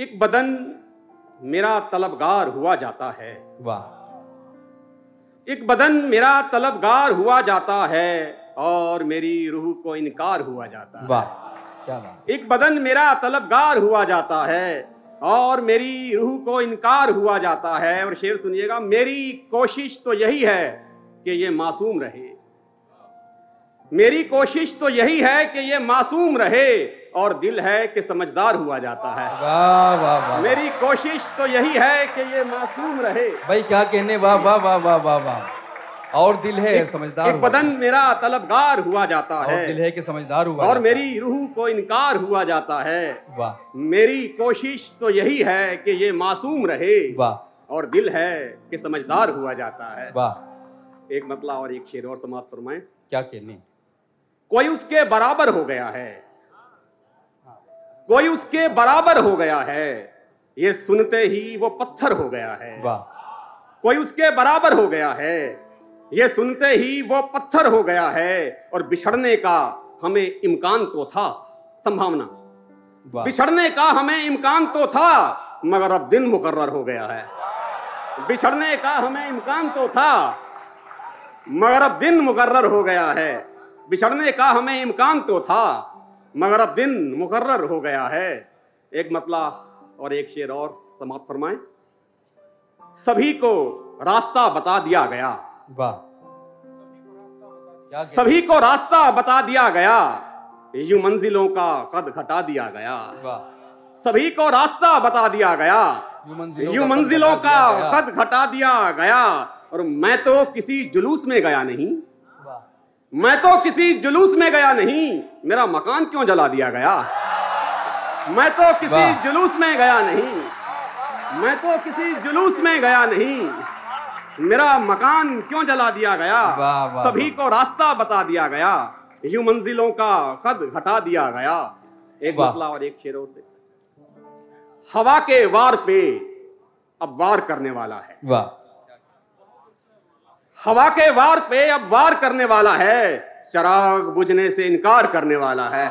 एक बदन मेरा तलबगार हुआ जाता है। वाह। एक बदन मेरा तलबगार हुआ जाता है और मेरी रूह को इनकार हुआ जाता है। वाह क्या बात एक बदन मेरा तलबगार हुआ जाता है और मेरी रूह को इनकार हुआ जाता है। और शेर सुनिएगा मेरी कोशिश तो यही है कि ये मासूम रहे। मेरी कोशिश तो यही है कि ये मासूम रहे और दिल है कि समझदार हुआ जाता है। वाह वाह वाह मेरी कोशिश तो यही है कि ये मासूम रहे। भाई क्या कहने? वाह वाह वाह वाह वाह वाह। और दिल है समझदार एक बदन मेरा तलबगार हुआ जाता और है। दिल है कि समझदार हुआ और मेरी रूह को इनकार हुआ जाता है है। वाह। मेरी कोशिश तो यही है कि ये मासूम रहे। वाह। और दिल है कि समझदार हुआ जाता है। वाह। एक मतला और एक शेर और समाप्त फरमाए। क्या कहने? कोई उसके बराबर हो गया है। कोई उसके बराबर हो गया है। ये सुनते ही वो पत्थर हो गया है। कोई उसके बराबर हो गया है। ये सुनते ही वो पत्थर हो गया है और बिछड़ने का हमें इम्कान तो था संभावना। बिछड़ने का हमें इम्कान तो था मगर अब दिन मुकर्र हो गया है। बिछड़ने का हमें इम्कान तो था मगर अब दिन मुकर्र हो गया है। बिछड़ने का हमें इम्कान तो था मगर अब दिन मुकर्र हो गया है। एक मतला और एक शेर और समाप्त फरमाए। सभी को रास्ता बता दिया गया। वाह। सभी को रास्ता बता दिया गया। यूँ मंजिलों का कद घटा दिया गया। सभी को रास्ता बता दिया गया। यूँ मंजिलों का कद घटा दिया गया। और मैं तो किसी जुलूस में गया नहीं। मैं तो किसी जुलूस में गया नहीं मेरा मकान क्यों जला दिया गया? मैं तो किसी जुलूस में गया नहीं मैं तो किसी जुलूस में गया नहीं मेरा मकान क्यों जला दिया गया? वाह, वाह, सभी वाह। को रास्ता बता दिया गया यूँ मंजिलों का कद घटा दिया गया। एक। मतला और एक शेर और हवा के वार पे अब वार करने वाला है। वाह। हवा के वार पे अब वार करने वाला है चराग बुझने से इनकार करने वाला है।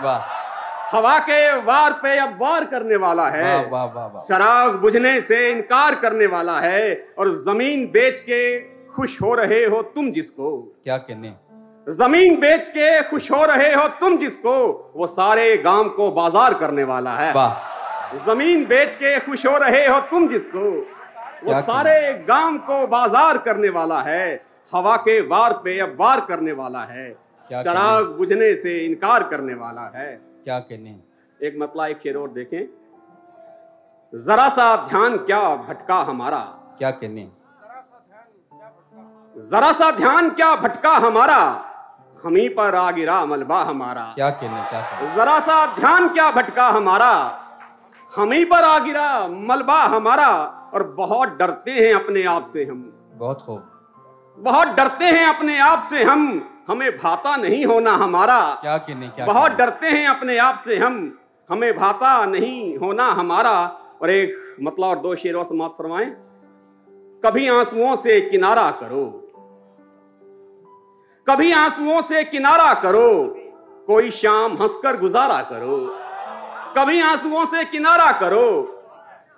हवा के वार पे अब वार करने वाला है वाह वाह वाह वाह। चराग बुझने से इनकार करने वाला है और ज़मीन बेच के खुश हो रहे हो तुम जिसको। क्या कहने? ज़मीन बेच के खुश हो रहे हो तुम जिसको वो सारे गाँव को बाज़ार करने वाला है। ज़मीन बेच के खुश हो रहे हो तुम जिसको वो सारे गाँव को बाज़ार करने वाला है हवा के वार पे अब वार करने वाला है। चराग बुझने से इनकार करने वाला है। क्या कहने एक मतला एक शेर और देखें। जरा सा ध्यान क्या भटका हमारा? क्या कहने जरा सा ध्यान क्या भटका हमारा? हम ही पर आ गिरा मलबा हमारा। क्या कहने क्या कहने जरा सा ध्यान क्या भटका हमारा? हम ही पर आ गिरा मलबा हमारा। और बहुत डरते हैं अपने आप से हम। बहुत खूब। बहुत डरते हैं अपने आप से हम। हमें भाता नहीं होना हमारा। क्या कहने क्या बहुत डरते हैं अपने आप से हम। हमें भाता नहीं होना हमारा। और एक मतलब और दो शेर और समाप्त फरमाएँ। कभी आंसुओं से किनारा करो। कभी आंसुओं से किनारा करो। कोई शाम हंसकर गुजारा करो। कभी आंसुओं से किनारा करो।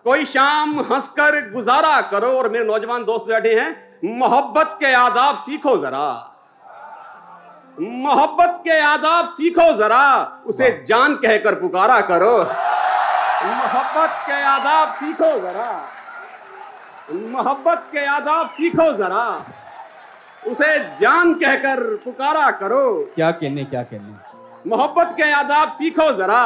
कोई शाम हंसकर गुजारा करो और मेरे नौजवान दोस्त बैठे हैं मोहब्बत के आदाब सीखो जरा। मोहब्बत के आदाब सीखो जरा उसे जान कहकर पुकारा करो। मोहब्बत के आदाब सीखो जरा। मोहब्बत के आदाब सीखो जरा उसे जान कहकर पुकारा करो। क्या कहने क्या कहने? मोहब्बत के आदाब सीखो जरा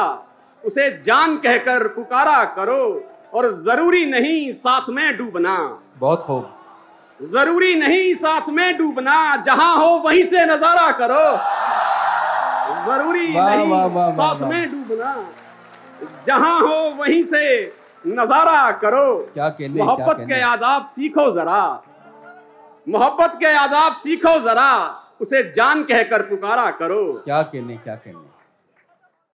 उसे जान कहकर पुकारा करो। और ज़रूरी नहीं साथ में डूबना। बहुत खूब। ज़रूरी नहीं साथ में डूबना जहाँ हो वहीं से नज़ारा करो। ज़रूरी वाह, नहीं वाह, वाह, साथ। में डूबना जहाँ हो वहीं से नज़ारा करो। क्या कहने क्या मोहब्बत के आदाब सीखो जरा। मोहब्बत के आदाब सीखो जरा। उसे जान कहकर पुकारा करो। क्या कहने क्या कहने।